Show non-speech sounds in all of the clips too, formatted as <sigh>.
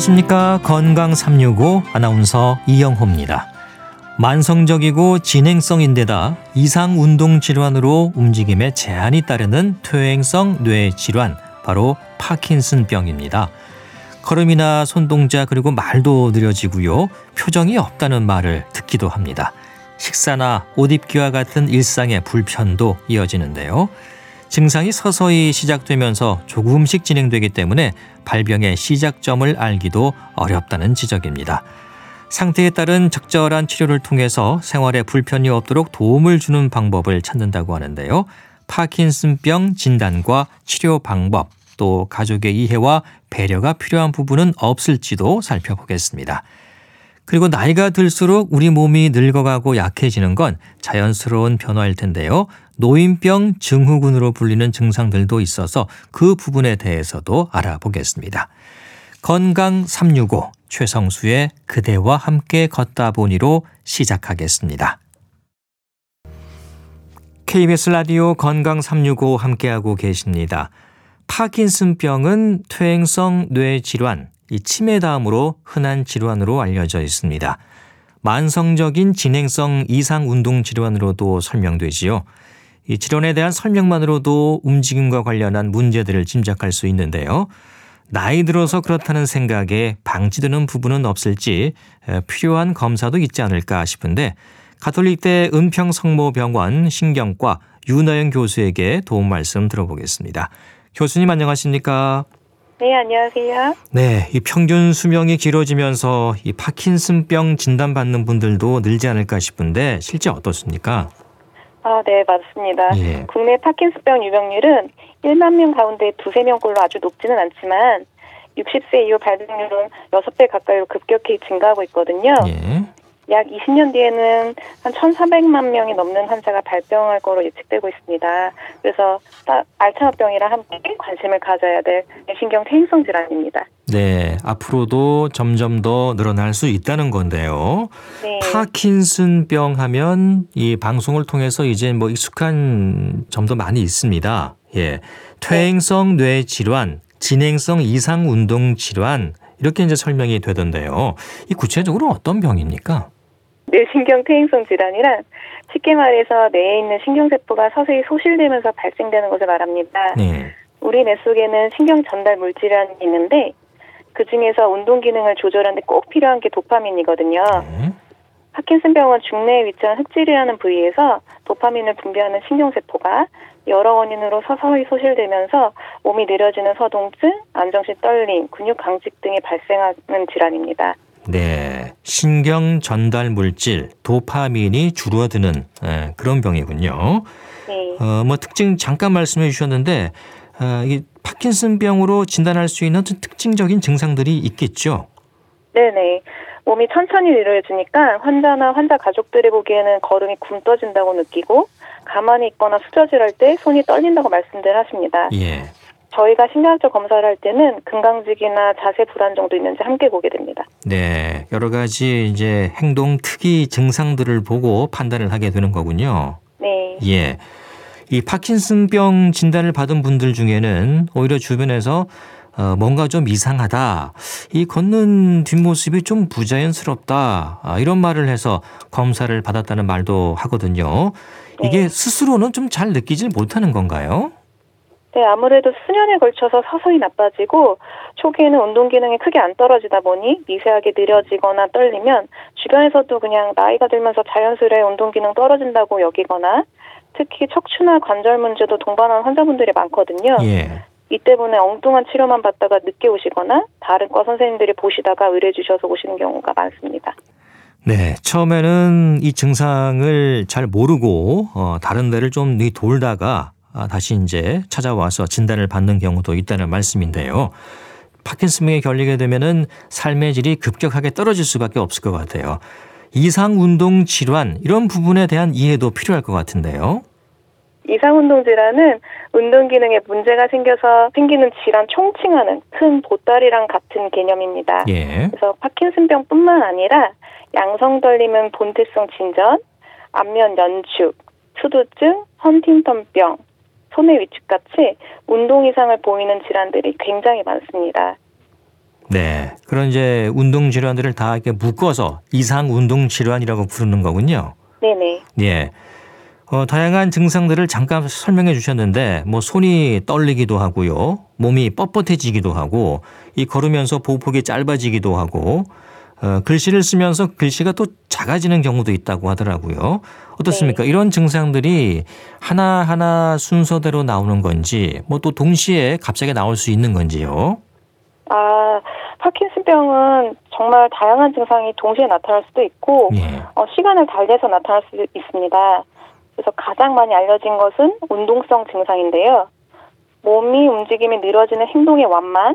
안녕하십니까. 건강 365 아나운서 이영호입니다. 만성적이고 진행성인데다 이상 운동 질환으로 움직임에 제한이 따르는 퇴행성 뇌 질환, 바로 파킨슨병입니다. 걸음이나 손동작 그리고 말도 느려지고요. 표정이 없다는 말을 듣기도 합니다. 식사나 옷 입기와 같은 일상의 불편도 이어지는데요. 증상이 서서히 시작되면서 조금씩 진행되기 때문에 발병의 시작점을 알기도 어렵다는 지적입니다. 상태에 따른 적절한 치료를 통해서 생활에 불편이 없도록 도움을 주는 방법을 찾는다고 하는데요. 파킨슨병 진단과 치료 방법, 또 가족의 이해와 배려가 필요한 부분은 없을지도 살펴보겠습니다. 그리고 나이가 들수록 우리 몸이 늙어가고 약해지는 건 자연스러운 변화일 텐데요. 노인병 증후군으로 불리는 증상들도 있어서 그 부분에 대해서도 알아보겠습니다. 건강 365 최성수의 그대와 함께 걷다 보니로 시작하겠습니다. KBS 라디오 건강 365 함께하고 계십니다. 파킨슨병은 퇴행성 뇌 질환, 이 치매 다음으로 흔한 질환으로 알려져 있습니다. 만성적인 진행성 이상 운동 질환으로도 설명되지요. 이 질환에 대한 설명만으로도 움직임과 관련한 문제들을 짐작할 수 있는데요. 나이 들어서 그렇다는 생각에 방치되는 부분은 없을지 필요한 검사도 있지 않을까 싶은데 가톨릭대 은평성모병원 신경과 윤하영 교수에게 도움 말씀 들어보겠습니다. 교수님 안녕하십니까? 네, 안녕하세요. 네, 이 평균 수명이 길어지면서 이 파킨슨병 진단받는 분들도 늘지 않을까 싶은데 실제 어떻습니까? 아, 네, 맞습니다. 예. 국내 파킨슨병 유병률은 1만 명 가운데 두세 명꼴로 아주 높지는 않지만 60세 이후 발병률은 6배 가까이로 급격히 증가하고 있거든요. 예. 약 20년 뒤에는 한 1,400만 명이 넘는 환자가 발병할 거로 예측되고 있습니다. 그래서 알츠하병이랑 함께 관심을 가져야 될 뇌신경 퇴행성 질환입니다. 네, 앞으로도 점점 더 늘어날 수 있다는 건데요. 네. 파킨슨병 하면 이 방송을 통해서 이제 뭐 익숙한 점도 많이 있습니다. 예. 퇴행성 뇌 질환, 진행성 이상 운동 질환 이렇게 이제 설명이 되던데요. 이 구체적으로 어떤 병입니까? 뇌신경 퇴행성 질환이란 쉽게 말해서 뇌에 있는 신경세포가 서서히 소실되면서 발생되는 것을 말합니다. 네. 우리 뇌 속에는 신경 전달 물질이라는 게 있는데 그 중에서 운동 기능을 조절하는데 꼭 필요한 게 도파민이거든요. 네. 파킨슨병은 중뇌에 위치한 흑질이라는 부위에서 도파민을 분비하는 신경세포가 여러 원인으로 서서히 소실되면서 몸이 느려지는 서동증, 안정시 떨림, 근육 강직 등이 발생하는 질환입니다. 네, 신경 전달 물질 도파민이 줄어드는 에, 그런 병이군요. 네. 어, 뭐 특징 잠깐 말씀해 주셨는데 어, 이 파킨슨병으로 진단할 수 있는 특징적인 증상들이 있겠죠. 네네. 몸이 천천히 느려지니까 환자나 환자 가족들이 보기에는 걸음이 굼떠진다고 느끼고 가만히 있거나 수저질할 때 손이 떨린다고 말씀들 하십니다. 예. 저희가 신경학적 검사를 할 때는 금강직이나 자세 불안 정도 있는지 함께 보게 됩니다. 네, 여러 가지 이제 행동 특이 증상들을 보고 판단을 하게 되는 거군요. 네. 예. 이 파킨슨병 진단을 받은 분들 중에는 오히려 주변에서 어, 뭔가 좀 이상하다. 이 걷는 뒷모습이 좀 부자연스럽다. 아, 이런 말을 해서 검사를 받았다는 말도 하거든요. 이게 네. 스스로는 좀 잘 느끼질 못하는 건가요? 네, 아무래도 수년에 걸쳐서 서서히 나빠지고 초기에는 운동 기능이 크게 안 떨어지다 보니 미세하게 느려지거나 떨리면 주변에서도 그냥 나이가 들면서 자연스레 운동 기능 떨어진다고 여기거나 특히 척추나 관절 문제도 동반하는 환자분들이 많거든요. 예. 이 때문에 엉뚱한 치료만 받다가 늦게 오시거나 다른 과 선생님들이 보시다가 의뢰 주셔서 오시는 경우가 많습니다. 네, 처음에는 이 증상을 잘 모르고 어, 다른 데를 좀 돌다가 아, 다시 이제 찾아와서 진단을 받는 경우도 있다는 말씀인데요. 파킨슨병에 걸리게 되면은 삶의 질이 급격하게 떨어질 수밖에 없을 것 같아요. 이상 운동 질환 이런 부분에 대한 이해도 필요할 것 같은데요. 이상 운동 질환은 운동 기능에 문제가 생겨서 생기는 질환 총칭하는 큰 보따리랑 같은 개념입니다. 예. 그래서 파킨슨병뿐만 아니라 양성 떨림은 본태성 진전, 안면 연축, 투두증, 헌팅턴병, 손의 위축 같이 운동 이상을 보이는 질환들이 굉장히 많습니다. 네. 그런 이제 운동 질환들을 다 이렇게 묶어서 이상 운동 질환이라고 부르는 거군요. 네네. 예. 어, 다양한 증상들을 잠깐 설명해 주셨는데 뭐 손이 떨리기도 하고요. 몸이 뻣뻣해지기도 하고 이 걸으면서 보폭이 짧아지기도 하고 어, 글씨를 쓰면서 글씨가 또 작아지는 경우도 있다고 하더라고요. 어떻습니까? 네. 이런 증상들이 하나하나 순서대로 나오는 건지 뭐 또 동시에 갑자기 나올 수 있는 건지요? 아, 파킨슨병은 정말 다양한 증상이 동시에 나타날 수도 있고 예. 어, 시간을 달리해서 나타날 수 있습니다. 그래서 가장 많이 알려진 것은 운동성 증상인데요. 몸이 움직임이 늘어지는 행동의 완만,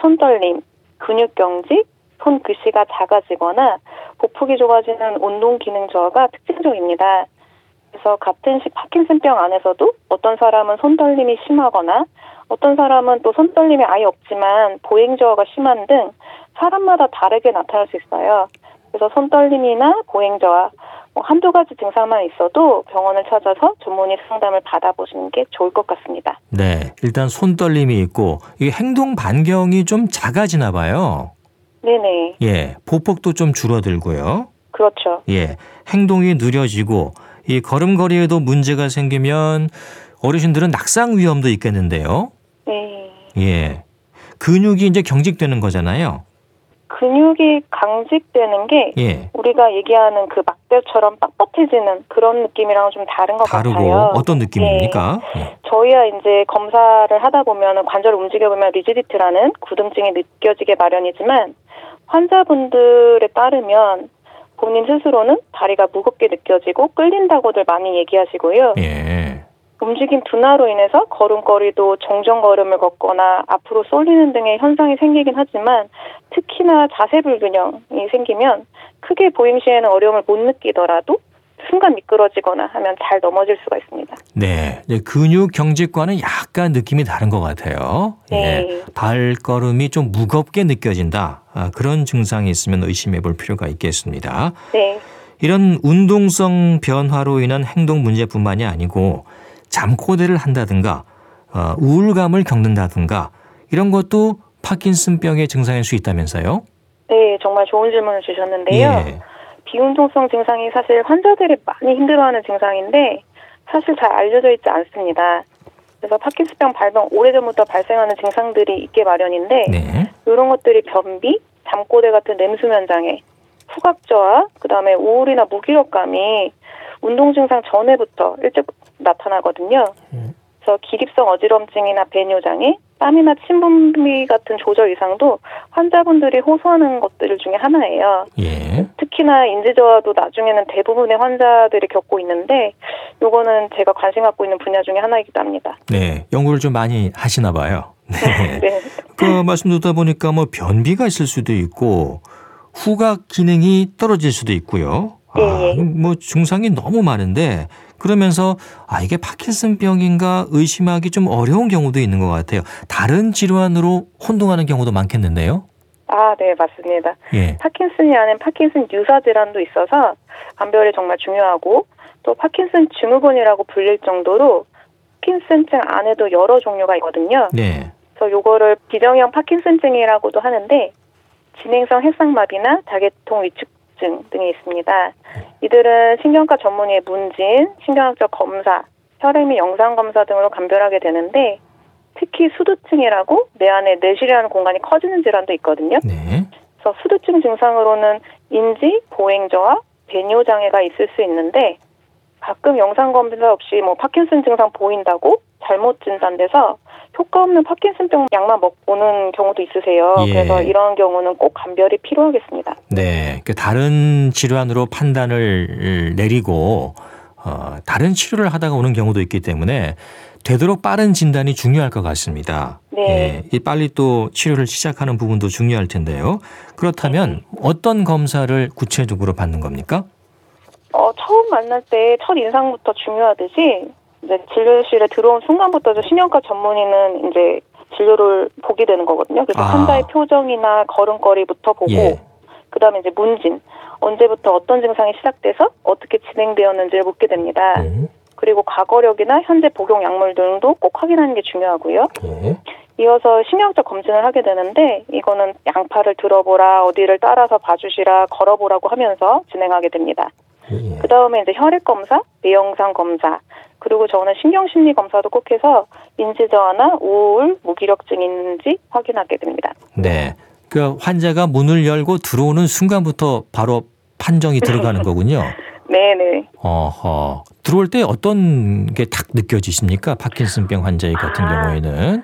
손떨림, 근육경직, 손글씨가 작아지거나 보폭이 좁아지는 운동 기능 저하가 특징적입니다. 그래서 같은 시 파킨슨병 안에서도 어떤 사람은 손떨림이 심하거나 어떤 사람은 또 손떨림이 아예 없지만 보행 저하가 심한 등 사람마다 다르게 나타날 수 있어요. 그래서 손떨림이나 보행 저하 뭐 한두 가지 증상만 있어도 병원을 찾아서 전문의 상담을 받아보시는 게 좋을 것 같습니다. 네, 일단 손떨림이 있고 이 행동 반경이 좀 작아지나 봐요. 네네. 예, 보폭도 좀 줄어들고요. 그렇죠. 예, 행동이 느려지고 이 걸음걸이에도 문제가 생기면 어르신들은 낙상 위험도 있겠는데요. 네. 예, 근육이 이제 경직되는 거잖아요. 근육이 강직되는 게 예. 우리가 얘기하는 그 막대처럼 빳빳해지는 그런 느낌이랑 좀 다른 것 다르고 같아요. 어떤 느낌입니까? 예. 예. 저희야 이제 검사를 하다 보면 관절을 움직여 보면 rigidity라는 굳음증이 느껴지게 마련이지만 환자분들에 따르면 본인 스스로는 다리가 무겁게 느껴지고 끌린다고들 많이 얘기하시고요. 예. 움직임 둔화로 인해서 걸음걸이도 정정 걸음을 걷거나 앞으로 쏠리는 등의 현상이 생기긴 하지만 특히나 자세 불균형이 생기면 크게 보행 시에는 어려움을 못 느끼더라도 순간 미끄러지거나 하면 잘 넘어질 수가 있습니다. 네. 근육 경직과는 약간 느낌이 다른 것 같아요. 네. 예. 발걸음이 좀 무겁게 느껴진다. 아, 그런 증상이 있으면 의심해 볼 필요가 있겠습니다. 네. 이런 운동성 변화로 인한 행동 문제뿐만이 아니고 잠꼬대를 한다든가 어, 우울감을 겪는다든가 이런 것도 파킨슨병의 증상일 수 있다면서요? 네, 정말 좋은 질문을 주셨는데요. 예. 비운동성 증상이 사실 환자들이 많이 힘들어하는 증상인데 사실 잘 알려져 있지 않습니다. 그래서 파킨슨병 발병 오래전부터 발생하는 증상들이 있게 마련인데 네. 이런 것들이 변비, 잠꼬대 같은 냄수면 장애, 후각 저하, 그다음에 우울이나 무기력감이 운동 증상 전에부터 일찍 나타나거든요. 음. 그래서 기립성 어지럼증이나 배뇨 장애, 땀이나 침분비 같은 조절 이상도 환자분들이 호소하는 것들 중에 하나예요. 예. 특히나 인지저하도 나중에는 대부분의 환자들이 겪고 있는데 요거는 제가 관심 갖고 있는 분야 중에 하나이기도 합니다. 네, 연구를 좀 많이 하시나 봐요. <laughs> 네. 네. 그 말씀 듣다 보니까 뭐 변비가 있을 수도 있고 후각 기능이 떨어질 수도 있고요. 예, 아, 예. 뭐 증상이 너무 많은데 그러면서 아 이게 파킨슨병인가 의심하기 좀 어려운 경우도 있는 것 같아요. 다른 질환으로 혼동하는 경우도 많겠는데요. 아, 네, 맞습니다. 예. 파킨슨이 아닌 파킨슨 유사 질환도 있어서 감별이 정말 중요하고 또 파킨슨 증후군이라고 불릴 정도로 파킨슨증 안에도 여러 종류가 있거든요. 네. 그래서 요거를 비정형 파킨슨증이라고도 하는데 진행성 핵상마비나 다계통 위축 우울증 등이 있습니다. 이들은 신경과 전문의의 문진, 신경학적 검사, 혈액 및 영상 검사 등으로 감별하게 되는데 특히 수두증이라고 내 안에 내실이라는 공간이 커지는 질환도 있거든요. 네. 그래서 수두증 증상으로는 인지, 보행 저하, 배뇨 장애가 있을 수 있는데 가끔 영상 검사 없이 뭐 파킨슨 증상 보인다고 잘못 진단돼서 효과 없는 파킨슨병 약만 먹고는 경우도 있으세요. 예. 그래서 이런 경우는 꼭 감별이 필요하겠습니다. 네, 그 다른 질환으로 판단을 내리고 어, 다른 치료를 하다가 오는 경우도 있기 때문에 되도록 빠른 진단이 중요할 것 같습니다. 네. 예, 빨리 또 치료를 시작하는 부분도 중요할 텐데요. 그렇다면 네. 어떤 검사를 구체적으로 받는 겁니까? 어, 처음 만날 때 첫 인상부터 중요하듯이 이제 진료실에 들어온 순간부터 신경과 전문의는 이제 진료를 보게 되는 거거든요. 그래서 아. 환자의 표정이나 걸음걸이부터 보고 예. 그다음에 이제 문진 언제부터 어떤 증상이 시작돼서 어떻게 진행되었는지를 묻게 됩니다. 음. 그리고 과거력이나 현재 복용 약물 등도 꼭 확인하는 게 중요하고요. 예. 이어서 신경적 검진을 하게 되는데 이거는 양팔을 들어보라, 어디를 따라서 봐주시라, 걸어보라고 하면서 진행하게 됩니다. 예. 그 다음에 이제 혈액 검사, 뇌영상 검사, 그리고 저는 신경심리 검사도 꼭 해서 인지 저하나 우울, 무기력증이 있는지 확인하게 됩니다. 네. 그 환자가 문을 열고 들어오는 순간부터 바로 판정이 들어가는 거군요. <laughs> 네네. 어허. 들어올 때 어떤 게딱 느껴지십니까? 파킨슨병 환자 같은 아, 경우에는?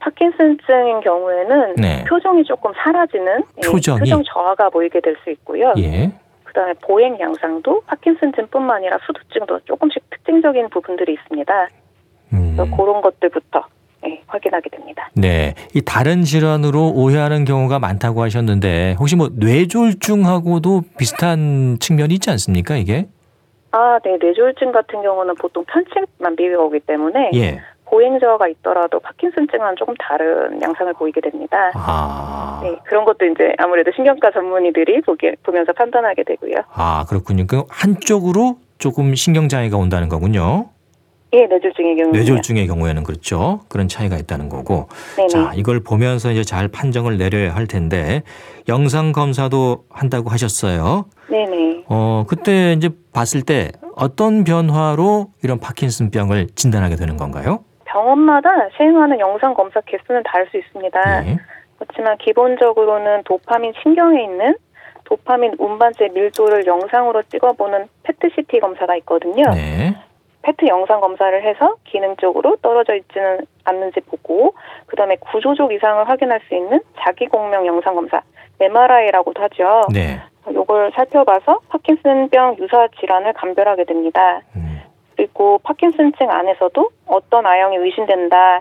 파킨슨증인 경우에는 네. 표정이 조금 사라지는 예, 표정이? 표정 저하가 보이게 될 수 있고요. 예. 그다음에 보행 양상도 파킨슨증뿐만 아니라 수두증도 조금씩 특징적인 부분들이 있습니다. 음. 그런 것들부터 네, 확인하게 됩니다. 네, 이 다른 질환으로 오해하는 경우가 많다고 하셨는데 혹시 뭐 뇌졸중하고도 비슷한 측면이 있지 않습니까? 이게? 아, 네, 뇌졸중 같은 경우는 보통 편측만 오기 때문에 예. 보행저하가 있더라도 파킨슨증은 조금 다른 양상을 보이게 됩니다. 아. 네, 그런 것도 이제 아무래도 신경과 전문의들이 보기, 보면서 판단하게 되고요. 아, 그렇군요. 그 한쪽으로 조금 신경장애가 온다는 거군요. 예, 뇌졸중의 경우 뇌졸중의 경우에는 그렇죠. 그런 차이가 있다는 거고. 네네. 자, 이걸 보면서 이제 잘 판정을 내려야 할 텐데 영상 검사도 한다고 하셨어요. 네네. 어, 그때 이제 봤을 때 어떤 변화로 이런 파킨슨병을 진단하게 되는 건가요? 병원마다 시행하는 영상 검사 개수는 다를 수 있습니다. 네. 그렇지만 기본적으로는 도파민 신경에 있는 도파민 운반체 밀도를 영상으로 찍어보는 페트CT 검사가 있거든요. 네. 페트 영상 검사를 해서 기능적으로 떨어져 있지는 않는지 보고 그다음에 구조적 이상을 확인할 수 있는 자기 공명 영상 검사 MRI라고도 하죠. 네. 이걸 살펴봐서 파킨슨병 유사 질환을 감별하게 됩니다. 음. 그리고 파킨슨증 안에서도 어떤 아형이 의심된다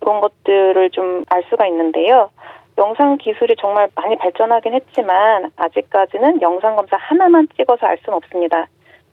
그런 것들을 좀 알 수가 있는데요. 영상 기술이 정말 많이 발전하긴 했지만 아직까지는 영상 검사 하나만 찍어서 알 수는 없습니다.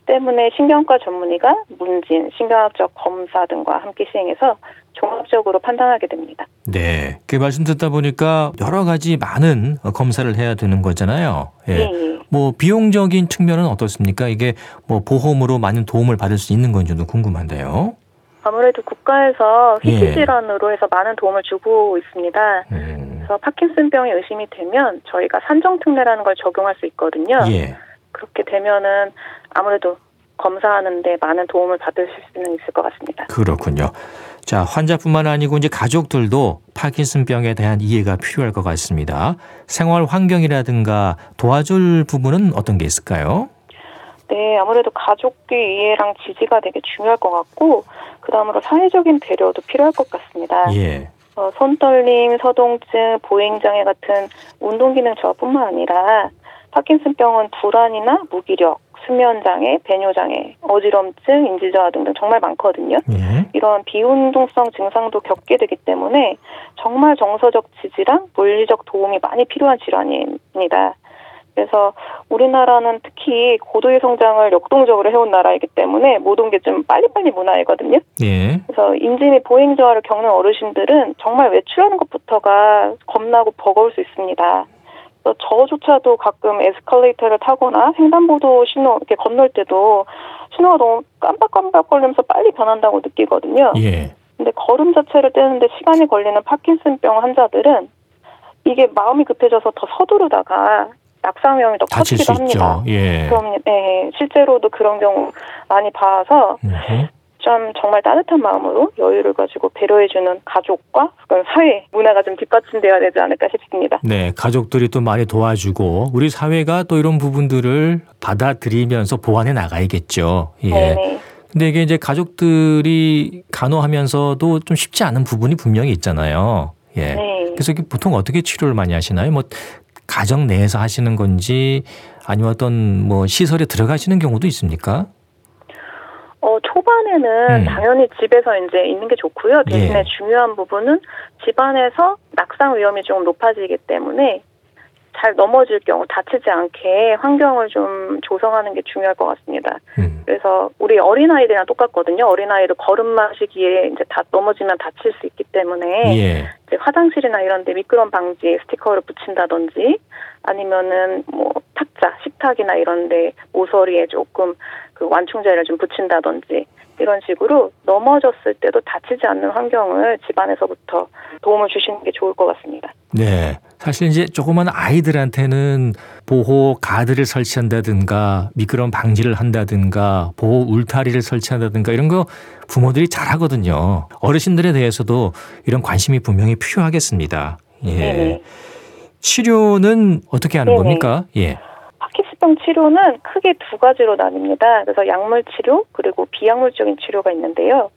때문에 신경과 전문의가 문진, 신경학적 검사 등과 함께 시행해서 종합적으로 판단하게 됩니다. 네. 그 말씀 듣다 보니까 여러 가지 많은 검사를 해야 되는 거잖아요. 예. 네. 뭐 비용적인 측면은 어떻습니까? 이게 뭐 보험으로 많은 도움을 받을 수 있는 건지도 궁금한데요. 아무래도 국가에서 희귀 질환으로 해서 많은 도움을 주고 있습니다. 음. 그래서 파킨슨병이 의심이 되면 저희가 산정 특례라는 걸 적용할 수 있거든요. 예. 그렇게 되면은 아무래도 검사하는데 많은 도움을 받으실 수는 있을 것 같습니다. 그렇군요. 자, 환자뿐만 아니고 이제 가족들도 파킨슨병에 대한 이해가 필요할 것 같습니다. 생활 환경이라든가 도와줄 부분은 어떤 게 있을까요? 네, 아무래도 가족의 이해랑 지지가 되게 중요할 것 같고, 그 다음으로 사회적인 배려도 필요할 것 같습니다. 예. 어, 손떨림, 서동증, 보행장애 같은 운동기능 저하뿐만 아니라 파킨슨병은 불안이나 무기력, 수면 장애, 배뇨 장애, 어지럼증, 인지 저하 등등 정말 많거든요. 예. 이런 비운동성 증상도 겪게 되기 때문에 정말 정서적 지지랑 물리적 도움이 많이 필요한 질환입니다. 그래서 우리나라는 특히 고도의 성장을 역동적으로 해온 나라이기 때문에 모든 게 좀 빨리빨리 문화이거든요. 예. 그래서 인지 및 보행 저하를 겪는 어르신들은 정말 외출하는 것부터가 겁나고 버거울 수 있습니다. 저조차도 가끔 에스컬레이터를 타거나 횡단보도 신호 이렇게 건널 때도 신호가 너무 깜빡깜빡거리면서 빨리 변한다고 느끼거든요. 예. 근데 걸음 자체를 떼는데 시간이 걸리는 파킨슨병 환자들은 이게 마음이 급해져서 더 서두르다가 낙상 위험이 더 커지기도 합니다. 예. 그럼 네, 실제로도 그런 경우 많이 봐서 음흠. 좀 정말 따뜻한 마음으로 여유를 가지고 배려해주는 가족과 사회 문화가 좀 뒷받침되어야 되지 않을까 싶습니다. 네, 가족들이 또 많이 도와주고 우리 사회가 또 이런 부분들을 받아들이면서 보완해 나가야겠죠. 예. 네 근데 이게 이제 가족들이 간호하면서도 좀 쉽지 않은 부분이 분명히 있잖아요. 예. 네. 그래서 보통 어떻게 치료를 많이 하시나요? 뭐 가정 내에서 하시는 건지 아니면 어떤 뭐 시설에 들어가시는 경우도 있습니까? 어, 초반에는 음. 당연히 집에서 이제 있는 게 좋고요. 대신에 예. 중요한 부분은 집안에서 낙상 위험이 좀 높아지기 때문에 잘 넘어질 경우 다치지 않게 환경을 좀 조성하는 게 중요할 것 같습니다. 음. 그래서 우리 어린아이들이랑 똑같거든요. 어린아이도 걸음 마 시기에 이제 다 넘어지면 다칠 수 있기 때문에 예. 이제 화장실이나 이런 데 미끄럼 방지 스티커를 붙인다든지 아니면은 뭐 탁자, 식탁이나 이런 데 모서리에 조금 그 완충제를 좀 붙인다든지 이런 식으로 넘어졌을 때도 다치지 않는 환경을 집안에서부터 도움을 주시는 게 좋을 것 같습니다. 네. 사실 이제 조그만 아이들한테는 보호 가드를 설치한다든가 미끄럼 방지를 한다든가 보호 울타리를 설치한다든가 이런 거 부모들이 잘 하거든요. 어르신들에 대해서도 이런 관심이 분명히 필요하겠습니다. 예. 네네. 치료는 어떻게 하는 네네. 겁니까? 예. 파킨슨병 치료는 크게 두 가지로 나뉩니다. 그래서 약물 치료 그리고 비약물적인 치료가 있는데요.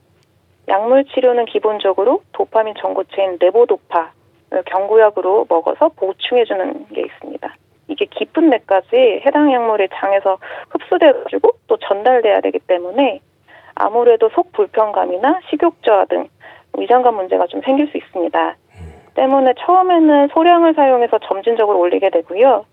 약물 치료는 기본적으로 도파민 전고체인 레보도파 경구약으로 먹어서 보충해주는 게 있습니다. 이게 깊은 뇌까지 해당 약물이 장에서 흡수돼가지고 또 전달돼야 되기 때문에 아무래도 속 불편감이나 식욕 저하 등 위장관 문제가 좀 생길 수 있습니다. 때문에 처음에는 소량을 사용해서 점진적으로 올리게 되고요.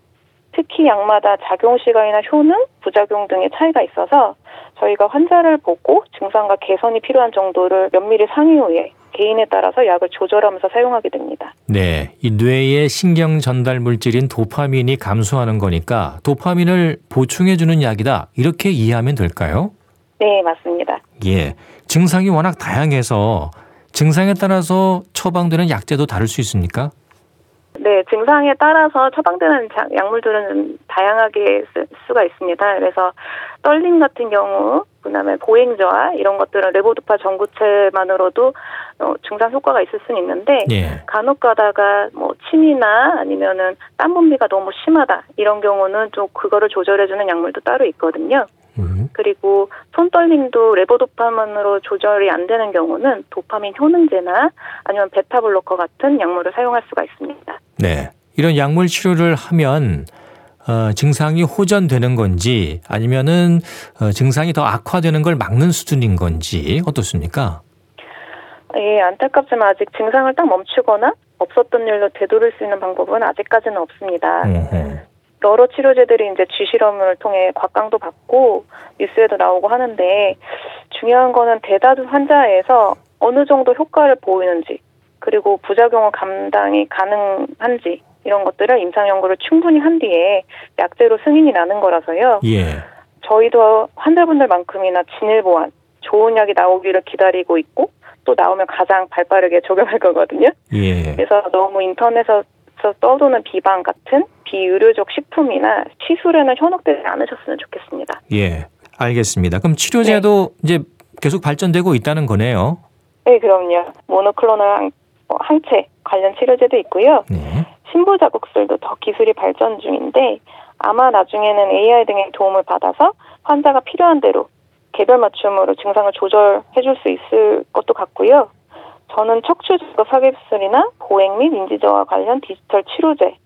특히 약마다 작용 시간이나 효능, 부작용 등의 차이가 있어서 저희가 환자를 보고 증상과 개선이 필요한 정도를 면밀히 상의 후에 개인에 따라서 약을 조절하면서 사용하게 됩니다. 네, 이 뇌의 신경 전달 물질인 도파민이 감소하는 거니까 도파민을 보충해 주는 약이다. 이렇게 이해하면 될까요? 네, 맞습니다. 예. 증상이 워낙 다양해서 증상에 따라서 처방되는 약제도 다를 수 있습니까? 네, 증상에 따라서 처방되는 약물들은 다양하게 쓸 수가 있습니다. 그래서 떨림 같은 경우, 그다음에 보행저하 이런 것들은 레보도파 전구체만으로도 어, 증상 효과가 있을 수는 있는데 예. 간혹 가다가 뭐 침이나 아니면은 땀 분비가 너무 심하다 이런 경우는 좀 그거를 조절해주는 약물도 따로 있거든요. 음. 그리고 손떨림도 레보도파만으로 조절이 안 되는 경우는 도파민 효능제나 아니면 베타블로커 같은 약물을 사용할 수가 있습니다. 네. 이런 약물 치료를 하면 어, 증상이 호전되는 건지 아니면은 어, 증상이 더 악화되는 걸 막는 수준인 건지 어떻습니까? 예, 안타깝지만 아직 증상을 딱 멈추거나 없었던 일로 되돌릴 수 있는 방법은 아직까지는 없습니다. 음흠. 여러 치료제들이 이제 쥐실험을 통해 곽강도 받고 뉴스에도 나오고 하는데 중요한 거는 대다수 환자에서 어느 정도 효과를 보이는지 그리고 부작용을 감당이 가능한지 이런 것들을 임상 연구를 충분히 한 뒤에 약제로 승인이 나는 거라서요. 예. 저희도 환자분들만큼이나 진일보한 좋은 약이 나오기를 기다리고 있고 또 나오면 가장 발빠르게 <laughs> 적용할 거거든요. 예. 그래서 너무 인터넷에서 떠도는 비방 같은 비의료적 식품이나 시술에는 현혹되지 않으셨으면 좋겠습니다. 예, 알겠습니다. 그럼 치료제도 네. 이제 계속 발전되고 있다는 거네요. 네, 그럼요. 모노클로널 항체 관련 치료제도 있고요. 네. 신부 자극술도 더 기술이 발전 중인데 아마 나중에는 AI 등의 도움을 받아서 환자가 필요한 대로 개별 맞춤으로 증상을 조절해 줄 수 있을 것도 같고요. 저는 척추 제거 사기술이나 보행 및 인지저하 관련 디지털 치료제,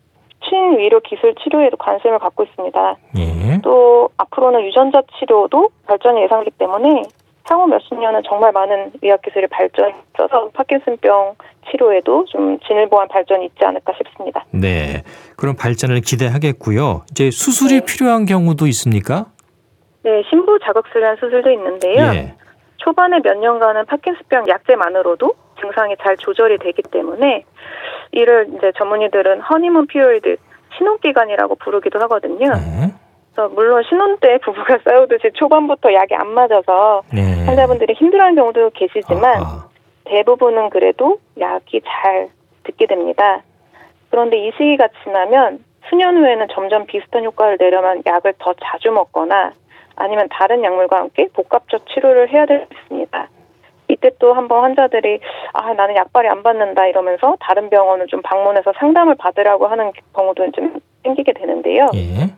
친위로 기술 치료에도 관심을 갖고 있습니다. 예. 또 앞으로는 유전자 치료도 발전이 예상되기 때문에 향후 몇십 년은 정말 많은 의학 기술이 발전해 있어서 파킨슨병 치료에도 좀 진일보한 발전이 있지 않을까 싶습니다. 네, 그럼 발전을 기대하겠고요. 이제 수술이 네. 필요한 경우도 있습니까? 네, 신부 자극술이라는 수술도 있는데요. 예. 초반에 몇 년간은 파킨슨병 약제만으로도 증상이 잘 조절이 되기 때문에 이를 이제 전문의들은 허니문 피오이드 신혼 기간이라고 부르기도 하거든요. 네. 그래서 물론 신혼 때 부부가 <laughs> 싸우듯이 초반부터 약이 안 맞아서 네. 환자분들이 힘들어하는 경우도 계시지만 아하. 대부분은 그래도 약이 잘 듣게 됩니다. 그런데 이 시기가 지나면 수년 후에는 점점 비슷한 효과를 내려면 약을 더 자주 먹거나 아니면 다른 약물과 함께 복합적 치료를 해야 될 수 있습니다. 이때 또 한번 환자들이 아 나는 약발이 안 받는다 이러면서 다른 병원을 좀 방문해서 상담을 받으라고 하는 경우도 좀 생기게 되는데요. 예.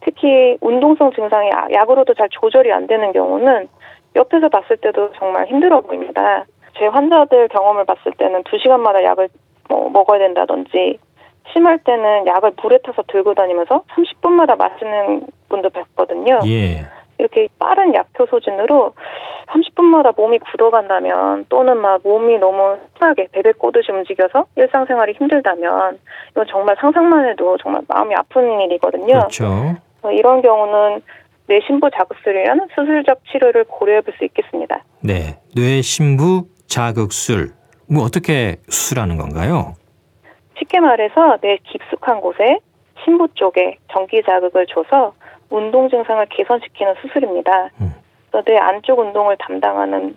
특히 운동성 증상이 아, 약으로도 잘 조절이 안 되는 경우는 옆에서 봤을 때도 정말 힘들어 보입니다. 제 환자들 경험을 봤을 때는 2시간마다 약을 뭐 먹어야 된다든지 심할 때는 약을 물에 타서 들고 다니면서 30분마다 마시는 분도 뵀거든요. 예. 이렇게 빠른 약효 소진으로 30분마다 몸이 굳어간다면 또는 막 몸이 너무 심하게 베베 꼬듯이 움직여서 일상생활이 힘들다면 이건 정말 상상만 해도 정말 마음이 아픈 일이거든요. 그렇죠. 이런 경우는 뇌신부 자극술이라는 수술적 치료를 고려해 볼 수 있겠습니다. 네, 뇌신부 자극술. 뭐 어떻게 수술하는 건가요? 쉽게 말해서 뇌 깊숙한 곳에 신부 쪽에 전기 자극을 줘서 운동 증상을 개선시키는 수술입니다. 음. 그래서 뇌 안쪽 운동을 담당하는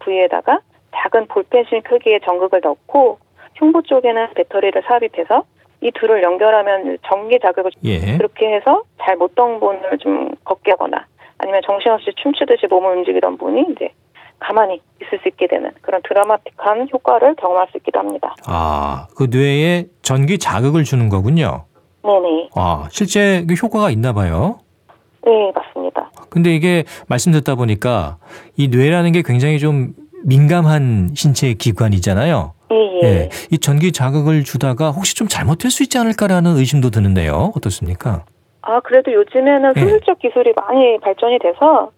부위에다가 작은 볼펜실 크기의 전극을 넣고 흉부 쪽에는 배터리를 삽입해서 이 둘을 연결하면 전기 자극을 예. 그렇게 해서 잘 못던 분을 좀 걷게 하거나 아니면 정신없이 춤추듯이 몸을 움직이던 분이 이제 가만히 있을 수 있게 되는 그런 드라마틱한 효과를 경험할 수 있기도 합니다. 아, 그 뇌에 전기 자극을 주는 거군요. 네네. 아, 실제 그 효과가 있나 봐요. 네, 맞습니다. 근데 이게 말씀 듣다 보니까 이 뇌라는 게 굉장히 좀 민감한 신체 기관이잖아요. 예, 예. 예. 이 전기 자극을 주다가 혹시 좀 잘못될 수 있지 않을까라는 의심도 드는데요. 어떻습니까? 아, 그래도 요즘에는 예. 수술적 예. 기술이 많이 발전이 돼서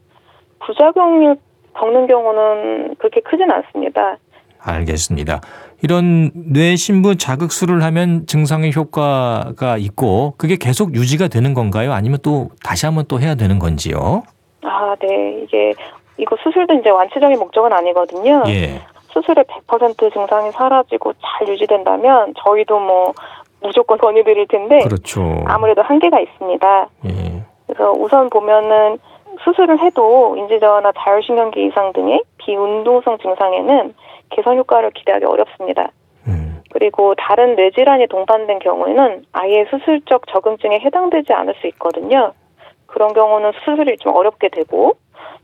부작용을 겪는 경우는 그렇게 크진 않습니다. 알겠습니다. 이런 뇌 신부 자극술을 하면 증상의 효과가 있고 그게 계속 유지가 되는 건가요? 아니면 또 다시 한번 또 해야 되는 건지요? 아, 네. 이게 이거 수술도 이제 완치적인 목적은 아니거든요. 예. 수술에 100% 증상이 사라지고 잘 유지된다면 저희도 뭐 무조건 권유드릴 텐데 그렇죠. 아무래도 한계가 있습니다. 예. 그래서 우선 보면은 수술을 해도 인지저하나 자율신경계 이상 등의 비운동성 증상에는 개선 효과를 기대하기 어렵습니다. 음. 그리고 다른 뇌질환이 동반된 경우에는 아예 수술적 적응증에 해당되지 않을 수 있거든요. 그런 경우는 수술이 좀 어렵게 되고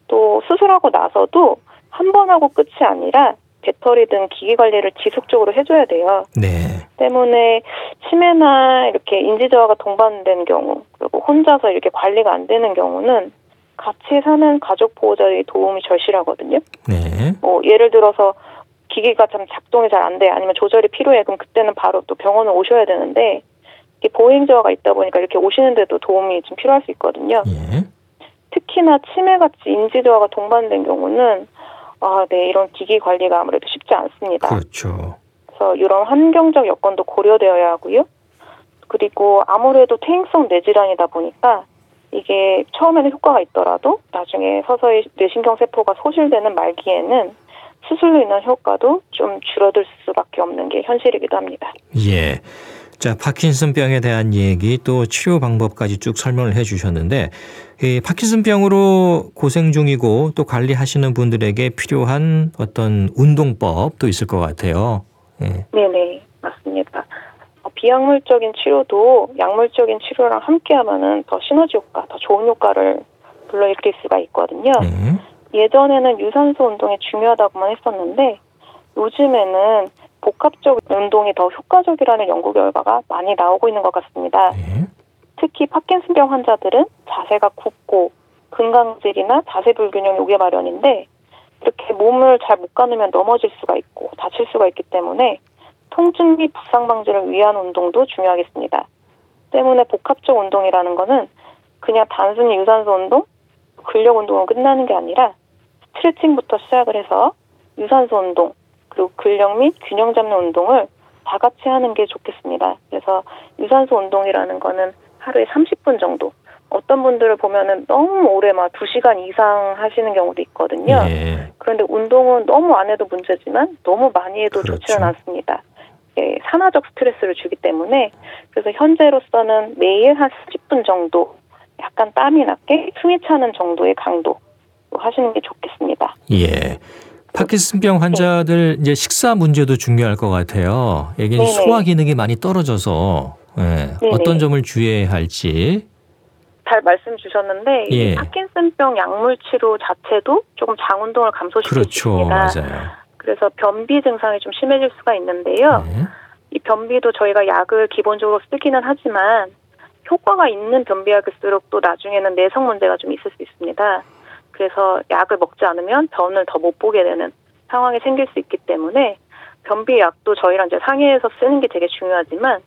또 수술하고 나서도 한 번 하고 끝이 아니라 배터리 등 기기 관리를 지속적으로 해줘야 돼요. 네. 때문에 치매나 이렇게 인지저하가 동반된 경우 그리고 혼자서 이렇게 관리가 안 되는 경우는 같이 사는 가족 보호자의 도움이 절실하거든요. 네. 뭐 예를 들어서 기기가 참 작동이 잘 안 돼, 아니면 조절이 필요해, 그럼 그때는 바로 또 병원을 오셔야 되는데 이게 보행 저하가 있다 보니까 이렇게 오시는데도 도움이 좀 필요할 수 있거든요. 예. 특히나 치매같이 인지 저하가 동반된 경우는 아, 네, 이런 기기 관리가 아무래도 쉽지 않습니다. 그렇죠. 그래서 이런 환경적 여건도 고려되어야 하고요. 그리고 아무래도 퇴행성 뇌질환이다 보니까 이게 처음에는 효과가 있더라도 나중에 서서히 뇌신경 세포가 소실되는 말기에는 수술로 인한 효과도 좀 줄어들 수밖에 없는 게 현실이기도 합니다. 예. 자, 파킨슨병에 대한 얘기 또 치료 방법까지 쭉 설명을 해 주셨는데 이 파킨슨병으로 고생 중이고 또 관리하시는 분들에게 필요한 어떤 운동법도 있을 것 같아요. 예. 네 네 맞습니다. 어, 비약물적인 치료도 약물적인 치료랑 함께 하면은 더 시너지 효과, 더 좋은 효과를 불러일으킬 수가 있거든요. 네. 예전에는 유산소 운동이 중요하다고만 했었는데 요즘에는 복합적 운동이 더 효과적이라는 연구 결과가 많이 나오고 있는 것 같습니다. 네. 특히 파킨슨병 환자들은 자세가 굽고 근강질이나 자세 불균형이 오게 마련인데 이렇게 몸을 잘 못 가누면 넘어질 수가 있고 다칠 수가 있기 때문에 통증 및 부상 방지를 위한 운동도 중요하겠습니다. 때문에 복합적 운동이라는 것은 그냥 단순히 유산소 운동, 근력 운동은 끝나는 게 아니라 스트레칭부터 시작을 해서 유산소 운동, 그리고 근력 및 균형 잡는 운동을 다 같이 하는 게 좋겠습니다. 그래서 유산소 운동이라는 거는 하루에 30분 정도. 어떤 분들을 보면은 너무 오래 막 2시간 이상 하시는 경우도 있거든요. 예. 그런데 운동은 너무 안 해도 문제지만 너무 많이 해도 그렇죠. 좋지는 않습니다. 예, 산화적 스트레스를 주기 때문에 그래서 현재로서는 매일 한 30분 정도 약간 땀이 나게 숨이 차는 정도의 강도 하시는 게 좋겠습니다. 예. 파킨슨병 환자들 네. 이제 식사 문제도 중요할 것 같아요. 이게 네네. 소화 기능이 많이 떨어져서 예, 어떤 점을 주의해야 할지. 잘 말씀 주셨는데 예. 파킨슨병 약물 치료 자체도 조금 장 운동을 감소시킬 그렇죠. 수 있습니다. 맞아요. 그래서 변비 증상이 좀 심해질 수가 있는데요. 네. 이 변비도 저희가 약을 기본적으로 쓰기는 하지만 효과가 있는 변비약을 쓸수록 또 나중에는 내성 문제가 좀 있을 수 있습니다. 그래서 약을 먹지 않으면 변을 더 못 보게 되는 상황이 생길 수 있기 때문에 변비약도 저희랑 이제 상의해서 쓰는 게 되게 중요하지만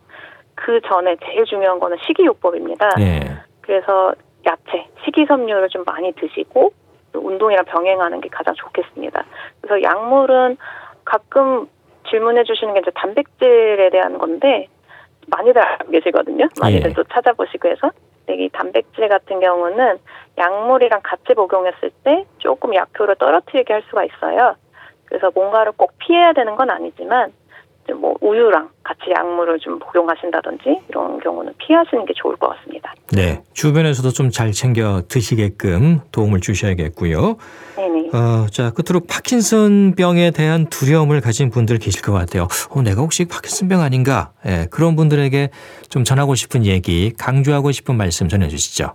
그 전에 제일 중요한 거는 식이요법입니다. 네. 그래서 야채, 식이섬유를 좀 많이 드시고 운동이랑 병행하는 게 가장 좋겠습니다. 그래서 약물은 가끔 질문해 주시는 게 이제 단백질에 대한 건데 많이들 알고 계시거든요. 많이들 예. 또 찾아보시고 해서 이 단백질 같은 경우는 약물이랑 같이 복용했을 때 조금 약효를 떨어뜨리게 할 수가 있어요. 그래서 뭔가를 꼭 피해야 되는 건 아니지만 뭐 우유랑 같이 약물을 좀 복용하신다든지 이런 경우는 피하시는 게 좋을 것 같습니다. 네, 주변에서도 좀 잘 챙겨 드시게끔 도움을 주셔야겠고요. 네네. 어, 자 끝으로 파킨슨병에 대한 두려움을 가진 분들 계실 것 같아요. 어, 내가 혹시 파킨슨병 아닌가? 예, 그런 분들에게 좀 전하고 싶은 얘기, 강조하고 싶은 말씀 전해주시죠.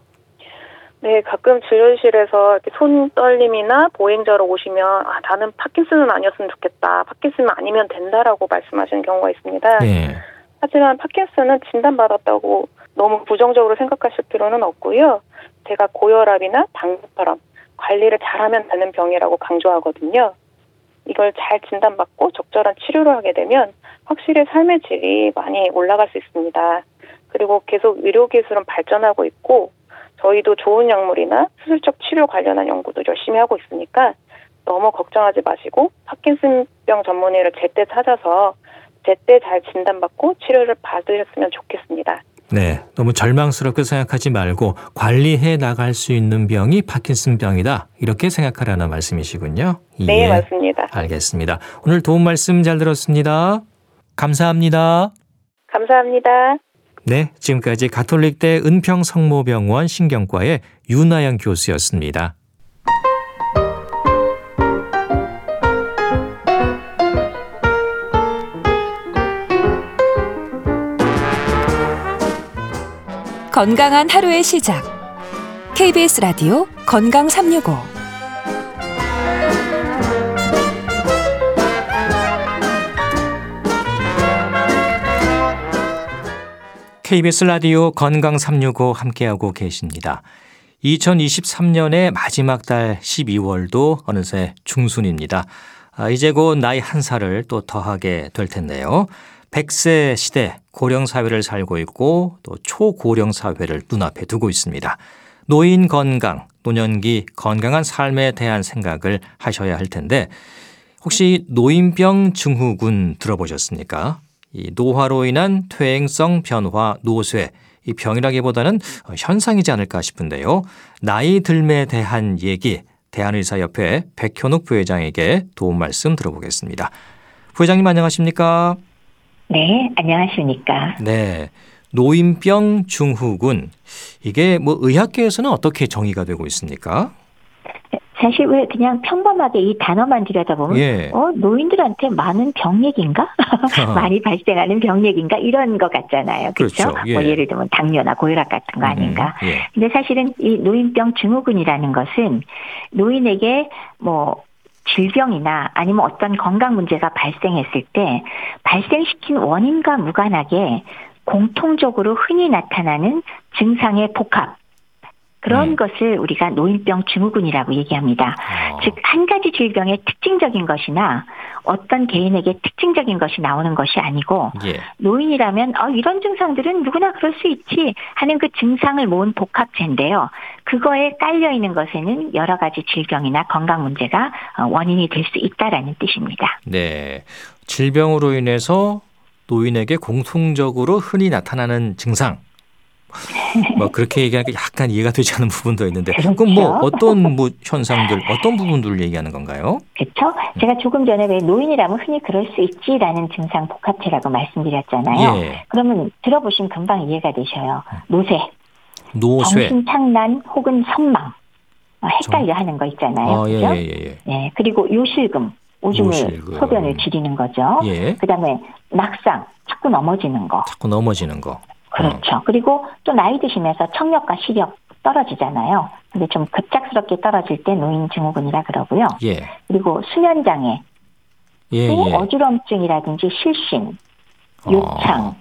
네, 가끔 진료실에서 이렇게 손 떨림이나 보행자로 오시면 아, 나는 파킨슨은 아니었으면 좋겠다. 파킨슨은 아니면 된다라고 말씀하시는 경우가 있습니다. 네. 하지만 파킨슨은 진단받았다고 너무 부정적으로 생각하실 필요는 없고요. 제가 고혈압이나 당뇨처럼 관리를 잘하면 되는 병이라고 강조하거든요. 이걸 잘 진단받고 적절한 치료를 하게 되면 확실히 삶의 질이 많이 올라갈 수 있습니다. 그리고 계속 의료기술은 발전하고 있고 저희도 좋은 약물이나 수술적 치료 관련한 연구도 열심히 하고 있으니까 너무 걱정하지 마시고 파킨슨병 전문의를 제때 찾아서 제때 잘 진단받고 치료를 받으셨으면 좋겠습니다. 네, 너무 절망스럽게 생각하지 말고 관리해 나갈 수 있는 병이 파킨슨병이다. 이렇게 생각하라는 말씀이시군요. 네, 예, 맞습니다. 알겠습니다. 오늘 도움 말씀 잘 들었습니다. 감사합니다. 감사합니다. 네, 지금까지 가톨릭대 은평성모병원 신경과의 윤아영 교수였습니다. 건강한 하루의 시작. KBS 라디오 건강 365. KBS 라디오 건강 365 함께하고 계십니다. 2023년의 마지막 달 12월도 어느새 중순입니다. 아, 이제 곧 나이 한 살을 또 더하게 될 텐데요. 100세 시대 고령 사회를 살고 있고 또 초고령 사회를 눈앞에 두고 있습니다. 노인 건강, 노년기 건강한 삶에 대한 생각을 하셔야 할 텐데 혹시 노인병 증후군 들어보셨습니까? 이 노화로 인한 퇴행성 변화 노쇠 이 병이라기보다는 현상이지 않을까 싶은데요. 나이 들매에 대한 얘기 대한의사협회 백현욱 부회장에게 도움 말씀 들어보겠습니다. 부회장님 안녕하십니까? 네, 안녕하십니까. 네. 노인병 증후군. 이게 뭐 의학계에서는 어떻게 정의가 되고 있습니까? 사실 왜 그냥 평범하게 이 단어만 들여다보면 예. 어 노인들한테 많은 병 얘기인가 <laughs> <laughs> 많이 발생하는 병 얘기인가 이런 것 같잖아요 그렇죠, 그렇죠? 예. 뭐 예를 들면 당뇨나 고혈압 같은 거 음, 아닌가 음, 예. 근데 사실은 이 노인병 증후군이라는 것은 노인에게 뭐 질병이나 아니면 어떤 건강 문제가 발생했을 때 발생시킨 원인과 무관하게 공통적으로 흔히 나타나는 증상의 복합 그런 네. 것을 우리가 노인병 증후군이라고 얘기합니다. 어. 즉, 한 가지 질병의 특징적인 것이나 어떤 개인에게 특징적인 것이 나오는 것이 아니고, 예. 노인이라면, 어, 이런 증상들은 누구나 그럴 수 있지 하는 그 증상을 모은 복합체인데요. 그거에 깔려 있는 것에는 여러 가지 질병이나 건강 문제가 어, 원인이 될 수 있다라는 뜻입니다. 네. 질병으로 인해서 노인에게 공통적으로 흔히 나타나는 증상, 뭐 그렇게 얘기하니까 약간 이해가 되지 않는 부분도 있는데 그렇죠. 그럼 뭐 어떤 뭐 현상들 어떤 부분들을 얘기하는 건가요? 그렇죠. 제가 조금 전에 왜 노인이라면 흔히 그럴 수 있지라는 증상 복합체라고 말씀드렸잖아요. 예. 그러면 들어보시면 금방 이해가 되셔요. 노쇠, 노쇠, 정신착란 혹은 선망 어, 헷갈려 하는 거 있잖아요. 어, 그죠? 예, 예, 예. 예, 그리고 요실금, 오줌을 요실금. 소변을 지리는 거죠. 예. 그다음에 낙상, 자꾸 넘어지는 거. 자꾸 넘어지는 거. 그렇죠. 어. 그리고 또 나이 드시면서 청력과 시력 떨어지잖아요. 근데 좀 급작스럽게 떨어질 때 노인 증후군이라 그러고요. 예. 그리고 수면 장애, 예, 또 예. 어지럼증이라든지 실신, 요창, 어.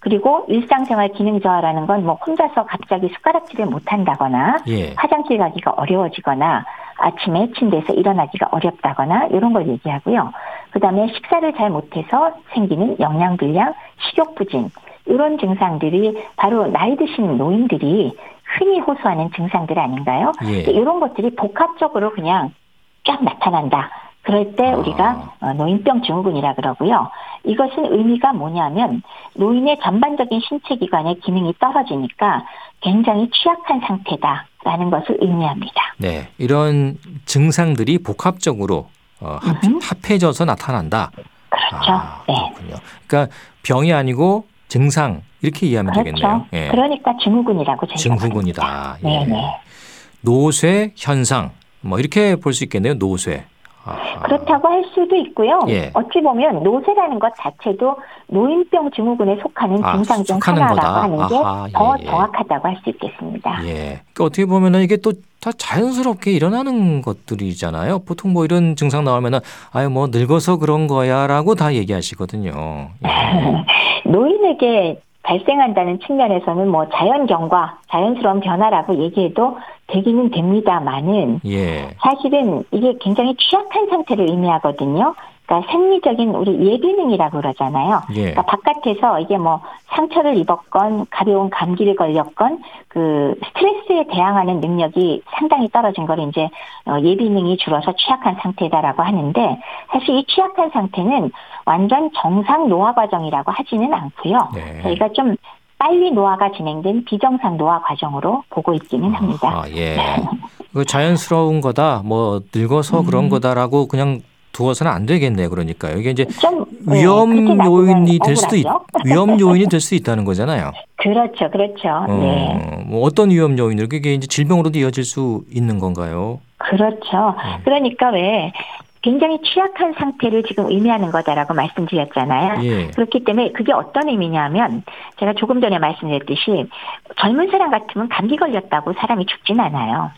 그리고 일상생활 기능 저하라는 건 뭐 혼자서 갑자기 숟가락질을 못 한다거나 예. 화장실 가기가 어려워지거나 아침에 침대에서 일어나기가 어렵다거나 이런 걸 얘기하고요. 그다음에 식사를 잘 못해서 생기는 영양 불량, 식욕 부진 이런 증상들이 바로 나이 드신 노인들이 흔히 호소하는 증상들 아닌가요? 예. 이런 것들이 복합적으로 그냥 쫙 나타난다. 그럴 때 아. 우리가 어, 노인병 증후군이라 그러고요. 이것은 의미가 뭐냐면 노인의 전반적인 신체 기관의 기능이 떨어지니까 굉장히 취약한 상태다라는 것을 의미합니다. 네, 이런 증상들이 복합적으로 어, 합, 합해져서 나타난다. 그렇죠. 아, 네. 그렇군요. 그러니까 병이 아니고 증상 이렇게 이해하면 그렇죠. 되겠네요. 예. 그러니까 증후군이라고 저희가 증후군이다. 예. 노쇠 현상 뭐 이렇게 볼 수 있겠네요. 노쇠. 아하. 그렇다고 할 수도 있고요. 예. 어찌 보면 노쇠라는 것 자체도 노인병 증후군에 속하는 아, 증상 중 하나라고 거다. 하는 게더 예, 예. 정확하다고 할 수 있겠습니다. 예. 그러니까 어떻게 보면 이게 또 다 자연스럽게 일어나는 것들이잖아요. 보통 뭐 이런 증상 나오면은 아유 뭐 늙어서 그런 거야라고 다 얘기하시거든요. 예. <laughs> 노인에게 발생한다는 측면에서는 뭐 자연경과 자연스러운 변화라고 얘기해도 되기는 됩니다만은 예. 사실은 이게 굉장히 취약한 상태를 의미하거든요. 그러니까 생리적인 우리 예비능이라고 그러잖아요. 예. 그러니까 바깥에서 이게 뭐 상처를 입었건 가벼운 감기를 걸렸건 그 스트레스에 대항하는 능력이 상당히 떨어진 걸 이제 어, 예비능이 줄어서 취약한 상태다라고 하는데 사실 이 취약한 상태는 완전 정상 노화 과정이라고 하지는 않고요. 네. 저희가 좀 빨리 노화가 진행된 비정상 노화 과정으로 보고 있기는 합니다. 아, 예. 그 자연스러운 거다, 뭐 늙어서 음. 그런 거다라고 그냥 두어서는 안 되겠네요. 그러니까요. 이게 이제 좀, 네, 위험 네, 요인이 될 수도 있, <laughs> 위험 요인이 될 수 있다는 거잖아요. 그렇죠, 그렇죠. 어, 네. 뭐 어떤 위험 요인들 그게 이제 질병으로도 이어질 수 있는 건가요? 그렇죠. 네. 그러니까 왜 굉장히 취약한 상태를 지금 의미하는 거다라고 말씀드렸잖아요. 예. 그렇기 때문에 그게 어떤 의미냐면 제가 조금 전에 말씀드렸듯이 젊은 사람 같으면 감기 걸렸다고 사람이 죽진 않아요.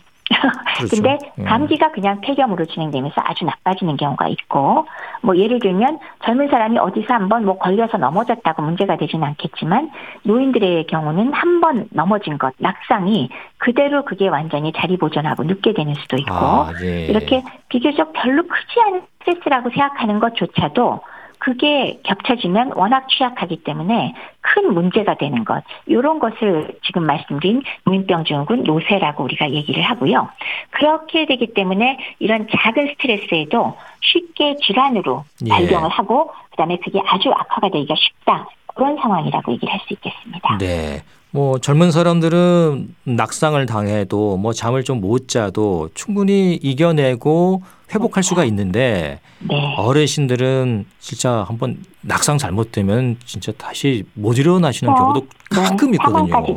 그렇죠. 근데 예. 감기가 그냥 폐렴으로 진행되면서 아주 나빠지는 경우가 있고 뭐 예를 들면 젊은 사람이 어디서 한번 뭐 걸려서 넘어졌다고 문제가 되지는 않겠지만 노인들의 경우는 한 번 넘어진 것 낙상이 그대로 그게 완전히 자리 보존하고 눕게 되는 수도 있고 아, 예. 이렇게 비교적 별로 크지 않은 스트레스라고 생각하는 것조차도 그게 겹쳐지면 워낙 취약하기 때문에 큰 문제가 되는 것. 이런 것을 지금 말씀드린 무인병 증후군 노쇠라고 우리가 얘기를 하고요. 그렇게 되기 때문에 이런 작은 스트레스에도 쉽게 질환으로 예. 발병을 하고 그다음에 그게 아주 악화가 되기가 쉽다. 그런 상황이라고 얘기를 할 수 있겠습니다. 네. 뭐 젊은 사람들은 낙상을 당해도 뭐 잠을 좀 못 자도 충분히 이겨내고 회복할 수가 있는데 네. 어르신들은 진짜 한번 낙상 잘못되면 진짜 다시 못 일어나시는 어, 경우도 가끔 네. 있거든요.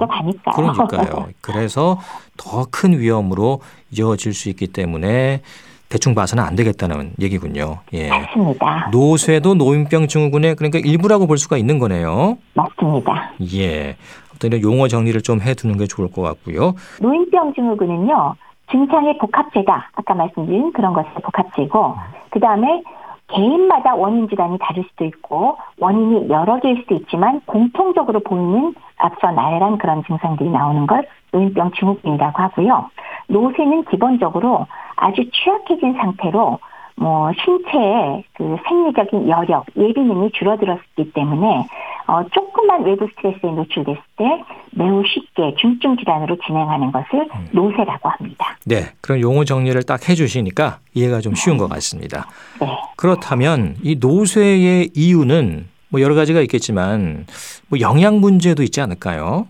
그러니까요. <laughs> 그래서 더 큰 위험으로 이어질 수 있기 때문에 대충 봐서는 안 되겠다는 얘기군요. 예. 맞습니다. 노쇠도 노인병 증후군의 그러니까 일부라고 볼 수가 있는 거네요. 맞습니다. 예. 어떤 용어 정리를 좀 해두는 게 좋을 것 같고요. 노인병 증후군은요. 증상의 복합체다. 아까 말씀드린 그런 것의 복합체고 그 다음에 개인마다 원인 질환이 다를 수도 있고 원인이 여러 개일 수도 있지만 공통적으로 보이는 앞서 나열한 그런 증상들이 나오는 걸 노인병 증후군이라고 하고요. 노쇠는 기본적으로 아주 취약해진 상태로 뭐 신체의 그 생리적인 여력, 예비능이 줄어들었기 때문에 어 조금만 외부 스트레스에 노출됐을 때 매우 쉽게 중증 질환으로 진행하는 것을 음. 노쇠라고 합니다. 네, 그런 용어 정리를 딱 해주시니까 이해가 좀 쉬운 것 같습니다. 네. 그렇다면 이 노쇠의 이유는 뭐 여러 가지가 있겠지만 뭐 영양 문제도 있지 않을까요?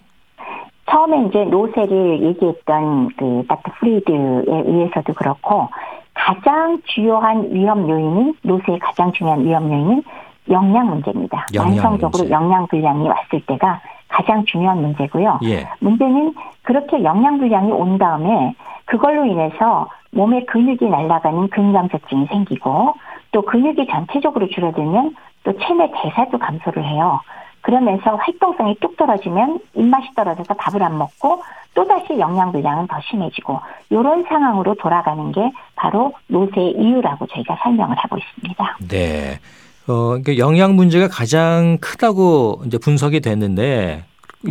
처음에 이제 노쇠를 얘기했던 그 닥터 프리드에 의해서도 그렇고 가장 주요한 위험 요인은 노쇠의 가장 중요한 위험 요인은 영양 문제입니다. 영양 만성적으로 문제. 영양 불량이 왔을 때가 가장 중요한 문제고요. 예. 문제는 그렇게 영양 불량이 온 다음에 그걸로 인해서 몸의 근육이 날아가는 근감소증이 생기고 또 근육이 전체적으로 줄어들면 또 체내 대사도 감소를 해요. 그러면서 활동성이 뚝 떨어지면 입맛이 떨어져서 밥을 안 먹고 또다시 영양 불량은 더 심해지고 이런 상황으로 돌아가는 게 바로 노쇠의 이유라고 저희가 설명을 하고 있습니다. 네. 어, 그러니까 영양 문제가 가장 크다고 이제 분석이 됐는데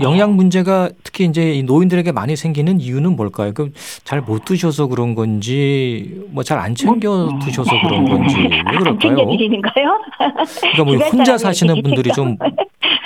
영양 문제가 특히 이제 노인들에게 많이 생기는 이유는 뭘까요? 그 잘 못 드셔서 그런 건지 뭐 잘 안 챙겨 뭐, 드셔서 그런 건지 왜 그럴까요? 안 챙겨 드리는가요? 그러니까 뭐 <laughs> 혼자 사시는 분들이 좀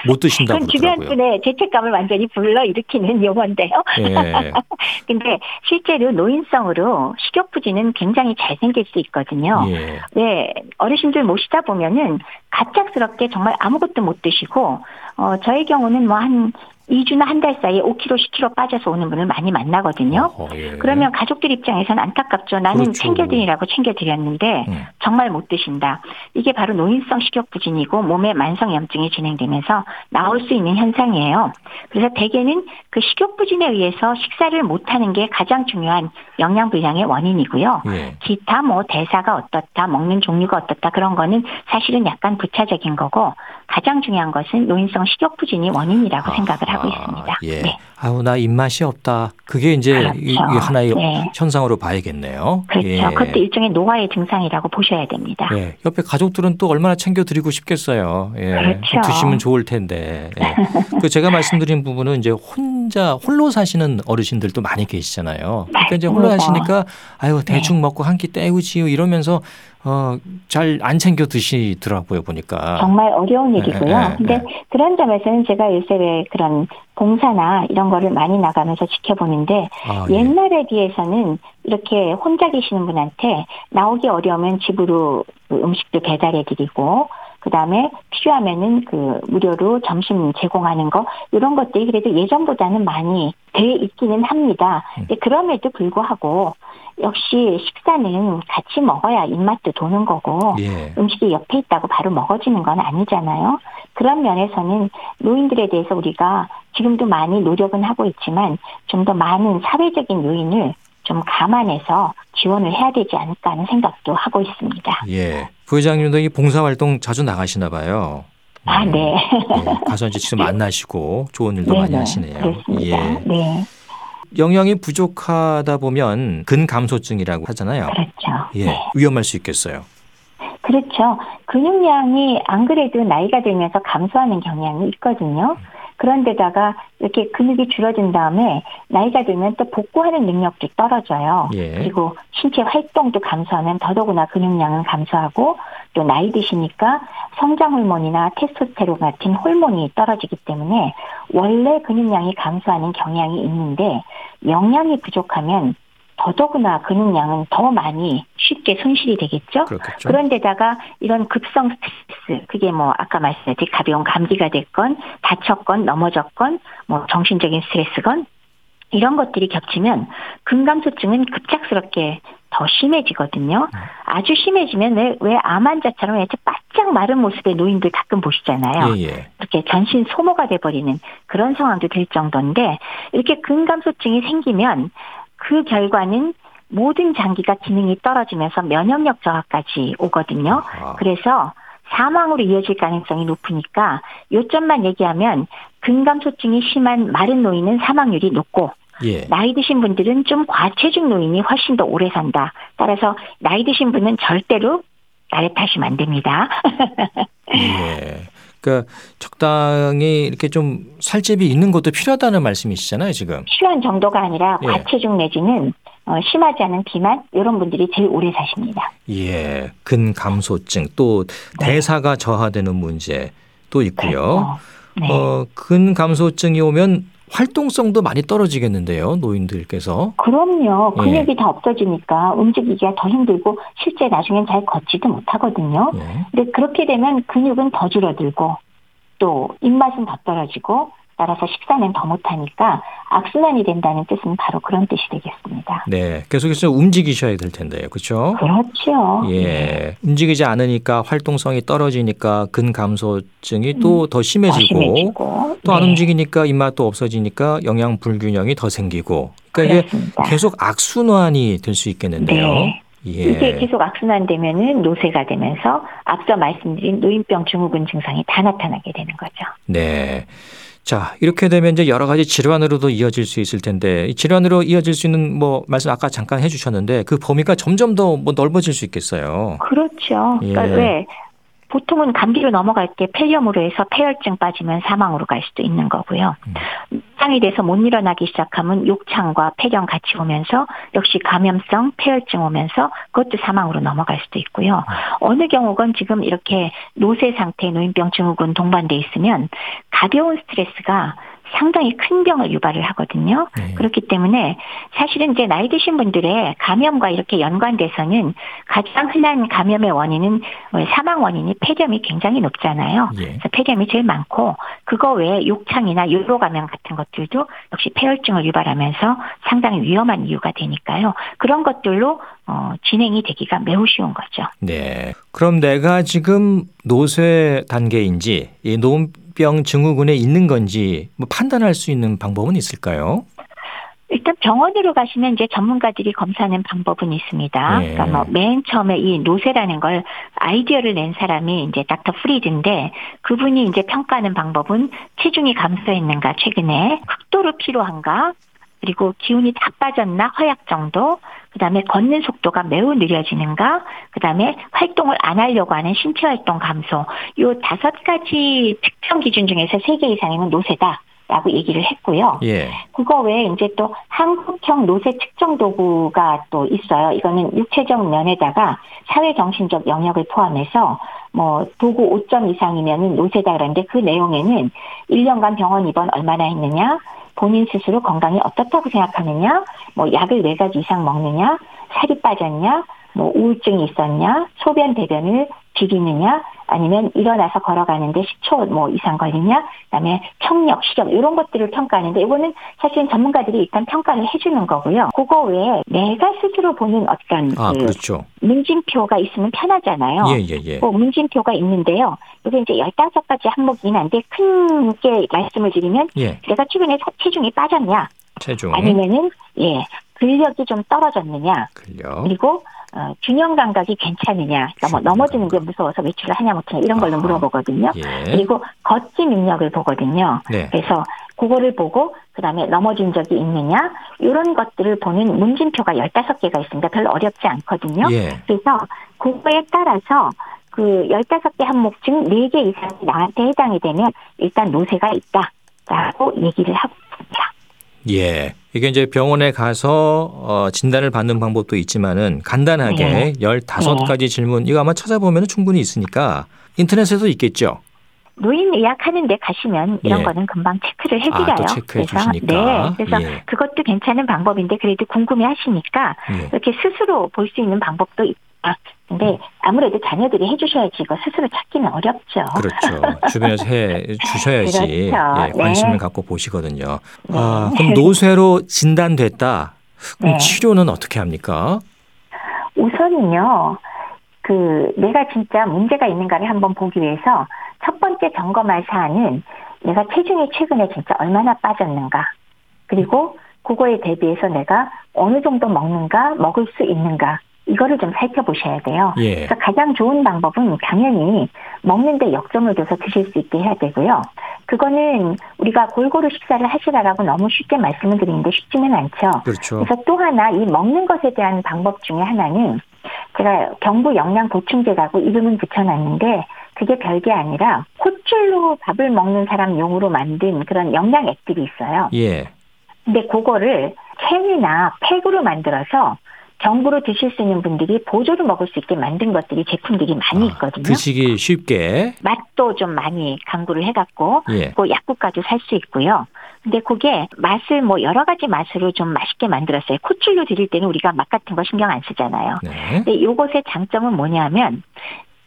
못 드신다고 그러더라고요. 주변 분의 죄책감을 완전히 불러 일으키는 용어인데요. 예. <laughs> 근데 실제로 노인성으로 식욕 부진은 굉장히 잘 생길 수 있거든요. 예. 네, 어르신들 모시다 보면은 갑작스럽게 정말 아무것도 못 드시고 어 저의 경우는 뭐한 2주나 한 달 사이에 5kg, 10kg 빠져서 오는 분을 많이 만나거든요. 어, 예. 그러면 가족들 입장에서는 안타깝죠. 나는 그렇죠. 챙겨드리라고 챙겨드렸는데 음. 정말 못 드신다. 이게 바로 노인성 식욕 부진이고 몸에 만성 염증이 진행되면서 나올 수 있는 현상이에요. 그래서 대개는 그 식욕 부진에 의해서 식사를 못하는 게 가장 중요한 영양 불량의 원인이고요. 예. 기타 뭐 대사가 어떻다, 먹는 종류가 어떻다 그런 거는 사실은 약간 부차적인 거고 가장 중요한 것은 노인성 식욕 부진이 원인이라고 아. 생각을 하고 있습니다. 예. 네. 아우 나 입맛이 없다. 그게 이제 그렇죠. 이, 하나의 네. 현상으로 봐야겠네요. 그렇죠. 예. 그것도 일종의 노화의 증상이라고 보셔야 됩니다. 예. 옆에 가족들은 또 얼마나 챙겨 드리고 싶겠어요. 예. 그렇죠. 드시면 좋을 텐데. 예. <laughs> 그 제가 말씀드린 부분은 이제 혼자 홀로 사시는 어르신들도 많이 계시잖아요. 그러니까 이제 홀로 사시니까 아유 대충 네. 먹고 한 끼 때우지요 이러면서 어, 잘 안 챙겨 드시더라고요, 보니까. 정말 어려운 일이고요. 네, 네, 근데 네. 그런 점에서는 제가 요새 왜 그런 봉사나 이런 거를 많이 나가면서 지켜보는데 아, 예. 옛날에 비해서는 이렇게 혼자 계시는 분한테 나오기 어려우면 집으로 음식도 배달해 드리고 그다음에 필요하면은 그 무료로 점심 제공하는 거 이런 것들이 그래도 예전보다는 많이 돼 있기는 합니다. 음. 근데 그럼에도 불구하고 역시 식사는 같이 먹어야 입맛도 도는 거고 예. 음식이 옆에 있다고 바로 먹어지는 건 아니잖아요. 그런 면에서는 노인들에 대해서 우리가 지금도 많이 노력은 하고 있지만 좀 더 많은 사회적인 요인을 좀 감안해서 지원을 해야 되지 않을까 하는 생각도 하고 있습니다. 예. 부회장님도 이 봉사활동 자주 나가시나 봐요. 아, 네. 네. 가서 이제 직접 만나시고 좋은 일도 네네. 많이 하시네요. 그렇습니다. 예. 네. 영양이 부족하다 보면 근감소증이라고 하잖아요. 그렇죠. 예. 네. 위험할 수 있겠어요. 그렇죠. 근육량이 안 그래도 나이가 들면서 감소하는 경향이 있거든요. 그런데다가 이렇게 근육이 줄어든 다음에 나이가 들면 또 복구하는 능력도 떨어져요. 예. 그리고 신체 활동도 감소하면 더더구나 근육량은 감소하고 또 나이 드시니까 성장 호르몬이나 테스토스테론 같은 호르몬이 떨어지기 때문에 원래 근육량이 감소하는 경향이 있는데 영양이 부족하면 더더구나 근육량은 더 많이 쉽게 손실이 되겠죠. 그렇겠죠. 그런데다가 이런 급성 스트레스, 그게 뭐 아까 말씀드린 가벼운 감기가 됐건 다쳤건 넘어졌건 뭐 정신적인 스트레스건 이런 것들이 겹치면 근감소증은 급작스럽게 더 심해지거든요. 음. 아주 심해지면 왜, 왜 암 환자처럼 이렇게 바짝 마른 모습의 노인들 가끔 보시잖아요. 예, 예. 이렇게 전신 소모가 돼버리는 그런 상황도 될 정도인데 이렇게 근감소증이 생기면 그 결과는 모든 장기가 기능이 떨어지면서 면역력 저하까지 오거든요. 아. 그래서 사망으로 이어질 가능성이 높으니까 요점만 얘기하면 근감소증이 심한 마른 노인은 사망률이 높고 예. 나이 드신 분들은 좀 과체중 노인이 훨씬 더 오래 산다. 따라서 나이 드신 분은 절대로 나를 타시면 안 됩니다. <laughs> 예. 그러니까 적당히 이렇게 좀 살집이 있는 것도 필요하다는 말씀이시잖아요, 지금. 필요한 정도가 아니라 예. 과체중 내지는 어, 심하지 않은 비만 이런 분들이 제일 오래 사십니다. 예, 근감소증 또 네. 대사가 저하되는 문제 또 있고요. 그렇죠. 네. 어, 근감소증이 오면 활동성도 많이 떨어지겠는데요, 노인들께서. 그럼요. 예. 근육이 예. 다 없어지니까 움직이기가 더 힘들고 실제 나중엔 잘 걷지도 못하거든요. 예. 근데 그렇게 되면 근육은 더 줄어들고 또 입맛은 더 떨어지고 따라서 식사는 더 못하니까 악순환이 된다는 뜻은 바로 그런 뜻이 되겠습니다. 네, 계속해서 움직이셔야 될 텐데요, 그렇죠? 그렇죠. 예, 네. 움직이지 않으니까 활동성이 떨어지니까 근 감소증이 또더 음, 심해지고, 심해지고, 또안 네. 움직이니까 입맛도 없어지니까 영양 불균형이 더 생기고, 그러니까 그렇습니다. 이게 계속 악순환이 될 수 있겠는데요. 네. 예. 이게 계속 악순환되면은 노쇠가 되면서 앞서 말씀드린 노인병 증후군 증상이 다 나타나게 되는 거죠. 네. 자, 이렇게 되면 이제 여러 가지 질환으로도 이어질 수 있을 텐데 이 질환으로 이어질 수 있는 뭐 말씀 아까 잠깐 해 주셨는데 그 범위가 점점 더 뭐 넓어질 수 있겠어요. 그렇죠. 예. 그러니까 왜 보통은 감기로 넘어갈 때 폐렴으로 해서 폐혈증 빠지면 사망으로 갈 수도 있는 거고요. 음. 상이 돼서 못 일어나기 시작하면 욕창과 폐렴 같이 오면서 역시 감염성 폐혈증 오면서 그것도 사망으로 넘어갈 수도 있고요. 음. 어느 경우건 지금 이렇게 노쇠 상태 노인병 증후군 동반돼 있으면 가벼운 스트레스가 상당히 큰 병을 유발을 하거든요. 네. 그렇기 때문에 사실은 이제 나이 드신 분들의 감염과 이렇게 연관돼서는 가장 흔한 감염의 원인은 사망 원인이 폐렴이 굉장히 높잖아요. 예. 그래서 폐렴이 제일 많고 그거 외에 욕창이나 요로 감염 같은 것들도 역시 패혈증을 유발하면서 상당히 위험한 이유가 되니까요. 그런 것들로 어, 진행이 되기가 매우 쉬운 거죠. 네. 그럼 내가 지금 노쇠 단계인지 이 노인병 증후군에 있는 건지 뭐 판단할 수 있는 방법은 있을까요? 일단 병원으로 가시면 이제 전문가들이 검사하는 방법은 있습니다. 네. 그러니까 뭐 맨 처음에 이 노쇠라는 걸 아이디어를 낸 사람이 이제 닥터 프리드인데 그분이 이제 평가하는 방법은 체중이 감소했는가 최근에 극도로 필요한가 그리고 기운이 다 빠졌나 허약 정도 그 다음에 걷는 속도가 매우 느려지는가 그 다음에 활동을 안 하려고 하는 신체 활동 감소 요 다섯 가지 특정 기준 중에서 세 개 이상이면 노쇠다. 라고 얘기를 했고요. 예. 그거 외에 이제 또 한국형 노쇠 측정 도구가 또 있어요. 이거는 육체적 면에다가 사회 정신적 영역을 포함해서 뭐 도구 5점 이상이면은 노쇠다 그러는데 그 내용에는 1년간 병원 입원 얼마나 했느냐, 본인 스스로 건강이 어떻다고 생각하느냐, 뭐 약을 네 가지 이상 먹느냐, 살이 빠졌냐, 뭐 우울증이 있었냐, 소변 대변을 줄이느냐, 아니면 일어나서 걸어가는데 10초 뭐 이상 걸리냐, 그다음에 청력, 시력 이런 것들을 평가하는데 이거는 사실은 전문가들이 일단 평가를 해주는 거고요. 그거 외에 내가 스스로 보는 어떤 아, 그 그렇죠. 문진표가 있으면 편하잖아요. 예, 예, 예. 그 문진표가 있는데요. 이게 이제 15가지 항목이긴 한데 큰 게 말씀을 드리면 예. 내가 최근에 체중이 빠졌냐, 체중 아니면은 예 근력이 좀 떨어졌느냐, 근력. 그리고 어, 균형 감각이 괜찮으냐, 뭐 넘어지는 게 무서워서 외출을 하냐 못하냐 이런 걸로 아, 물어보거든요. 예. 그리고 걷기 능력을 보거든요. 네. 그래서 그거를 보고 그다음에 넘어진 적이 있느냐 이런 것들을 보는 문진표가 15개가 있습니다. 별로 어렵지 않거든요. 예. 그래서 그거에 따라서 그 15개 항목 중 4개 이상이 나한테 해당이 되면 일단 노쇠가 있다 라고 얘기를 하고. 예. 이게 이제 병원에 가서 어, 진단을 받는 방법도 있지만은 간단하게 네. 15가지 네. 질문 이거 아마 찾아보면 충분히 있으니까 인터넷에도 있겠죠. 노인 예약하는데 가시면 이런 예. 거는 금방 체크를 해드려요. 아, 그래서 주시니까. 네, 그래서 예. 그것도 괜찮은 방법인데 그래도 궁금해하시니까 예. 이렇게 스스로 볼 수 있는 방법도 있 다. 근데 아무래도 자녀들이 해주셔야지 이거 스스로 찾기는 어렵죠. 그렇죠. <laughs> 주변에서 해 주셔야지 그렇죠. 예, 관심을 네. 갖고 보시거든요. 네. 아, 그럼 노쇠로 진단됐다. 그럼 네. 치료는 어떻게 합니까? 우선은요. 그 내가 진짜 문제가 있는가를 한번 보기 위해서 첫 번째 점검할 사안은 내가 체중이 최근에 진짜 얼마나 빠졌는가. 그리고 그거에 대비해서 내가 어느 정도 먹는가, 먹을 수 있는가. 이거를 좀 살펴보셔야 돼요. 예. 그래서 가장 좋은 방법은 당연히 먹는데 역점을 둬서 드실 수 있게 해야 되고요. 그거는 우리가 골고루 식사를 하시라라고 너무 쉽게 말씀을 드리는데 쉽지는 않죠. 그렇죠. 그래서 또 하나 이 먹는 것에 대한 방법 중에 하나는 제가 경부 영양 보충제라고 이름은 붙여놨는데 그게 별게 아니라 콧줄로 밥을 먹는 사람 용으로 만든 그런 영양액들이 있어요. 예. 근데 그거를 캔이나 팩으로 만들어서 정부로 드실 수 있는 분들이 보조로 먹을 수 있게 만든 것들이 제품들이 많이 아, 있거든요. 드시기 쉽게. 맛도 좀 많이 강구를 해갖고 예. 그 약국가도 살 수 있고요. 근데 그게 맛을 뭐 여러 가지 맛으로 좀 맛있게 만들었어요. 코출로 드릴 때는 우리가 맛 같은 거 신경 안 쓰잖아요. 네. 근데 요것의 장점은 뭐냐면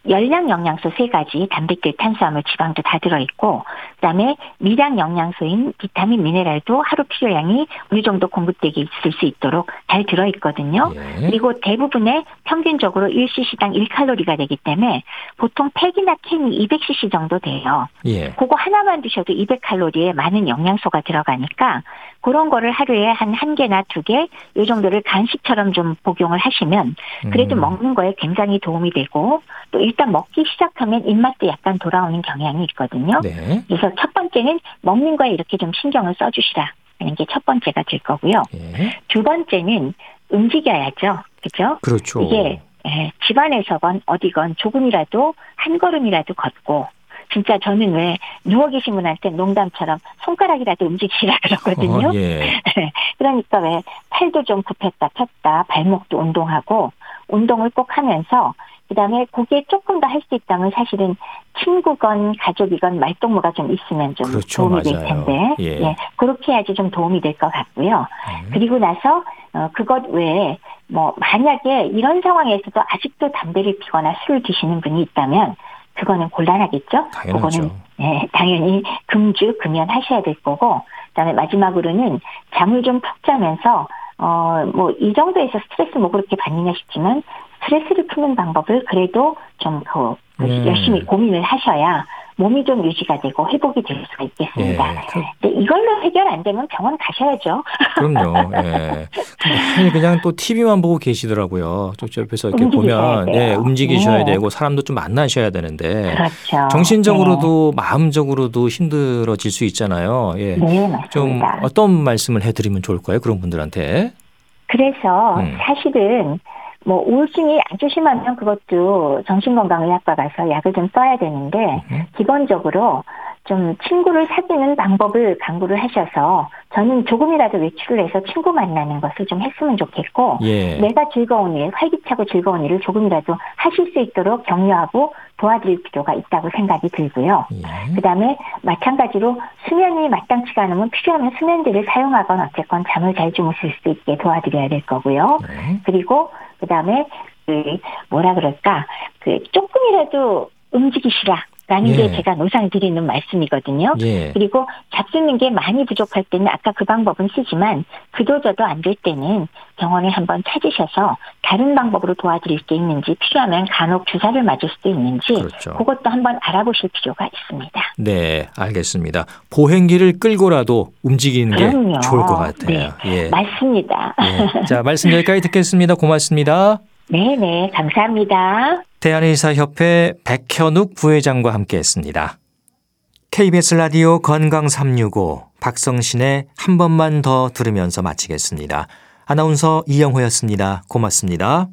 열량 영양소 세 가지, 단백질, 탄수화물, 지방도 다 들어있고, 그 다음에 미량 영양소인 비타민, 미네랄도 하루 필요량이 어느 정도 공급되게 있을 수 있도록 잘 들어있거든요. 예. 그리고 대부분의 평균적으로 1cc당 1칼로리가 되기 때문에 보통 팩이나 캔이 200cc 정도 돼요. 예. 그거 하나만 드셔도 200칼로리에 많은 영양소가 들어가니까 그런 거를 하루에 한 한 개나 두 개, 요 정도를 간식처럼 좀 복용을 하시면 그래도 음. 먹는 거에 굉장히 도움이 되고 또 일단 먹기 시작하면 입맛도 약간 돌아오는 경향이 있거든요. 네. 그래서 첫 번째는 먹는 거에 이렇게 좀 신경을 써주시라. 하는 게 첫 번째가 될 거고요. 네. 두 번째는 움직여야죠. 그죠? 그렇죠. 이게 예, 집안에서건 어디건 조금이라도 한 걸음이라도 걷고 진짜 저는 왜 누워 계신 분한테 농담처럼 손가락이라도 움직이라 그러거든요. 어, <laughs> 예. 그러니까 왜 팔도 좀 굽혔다 폈다 발목도 운동하고 운동을 꼭 하면서 그다음에 거기에 조금 더 할 수 있다면 사실은 친구건 가족이건 말동무가 좀 있으면 좀 그렇죠, 도움이 맞아요. 될 텐데 예. 예. 그렇게 해야지 좀 도움이 될 것 같고요. 음. 그리고 나서 어, 그것 외에 뭐 만약에 이런 상황에서도 아직도 담배를 피거나 술을 드시는 분이 있다면 그거는 곤란하겠죠. 당연하죠. 그거는 예, 당연히 금주 금연하셔야 될 거고 그다음에 마지막으로는 잠을 좀 푹 자면서 어 뭐 이 정도에서 스트레스 뭐 그렇게 받느냐 싶지만 스트레스를 푸는 방법을 그래도 좀그 음. 열심히 고민을 하셔야 몸이 좀 유지가 되고 회복이 될 수가 있겠습니다. 예. 근데 이걸로 해결 안 되면 병원 가셔야죠. 그럼요. <laughs> 예. 근데 그냥 또 TV만 보고 계시더라고요. 저 옆에서 이렇게 보면 예, 움직이셔야 네. 되고 사람도 좀 만나셔야 되는데 그렇죠. 정신적으로도 네. 마음적으로도 힘들어질 수 있잖아요. 예. 네, 맞습니다. 좀 어떤 말씀을 해드리면 좋을까요? 그런 분들한테. 그래서 음. 사실은 뭐 우울증이 아주 심하면 그것도 정신건강의학과 가서 약을 좀 써야 되는데 음. 기본적으로 좀 친구를 사귀는 방법을 강구를 하셔서 저는 조금이라도 외출을 해서 친구 만나는 것을 좀 했으면 좋겠고 예. 내가 즐거운 일, 활기차고 즐거운 일을 조금이라도 하실 수 있도록 격려하고 도와드릴 필요가 있다고 생각이 들고요. 예. 그다음에 마찬가지로 수면이 마땅치가 않으면 필요하면 수면제를 사용하건 어쨌건 잠을 잘 주무실 수 있게 도와드려야 될 거고요. 예. 그리고 그다음에 그 뭐라 그럴까 그 조금이라도 움직이시라. 라는 예. 게 제가 노상 드리는 말씀이거든요. 예. 그리고 잡수는 게 많이 부족할 때는 아까 그 방법은 쓰지만 그도저도 안 될 때는 병원에 한번 찾으셔서 다른 방법으로 도와드릴 게 있는지 필요하면 간혹 주사를 맞을 수도 있는지 그렇죠. 그것도 한번 알아보실 필요가 있습니다. 네, 알겠습니다. 보행기를 끌고라도 움직이는 그럼요. 게 좋을 것 같아요. 네, 예. 맞습니다. 예. 자, 말씀 여기까지 듣겠습니다. 고맙습니다. 네, 네, 감사합니다. 대한의사협회 백현욱 부회장과 함께했습니다. KBS 라디오 건강 365 박성신의 한 번만 더 들으면서 마치겠습니다. 아나운서 이영호였습니다. 고맙습니다.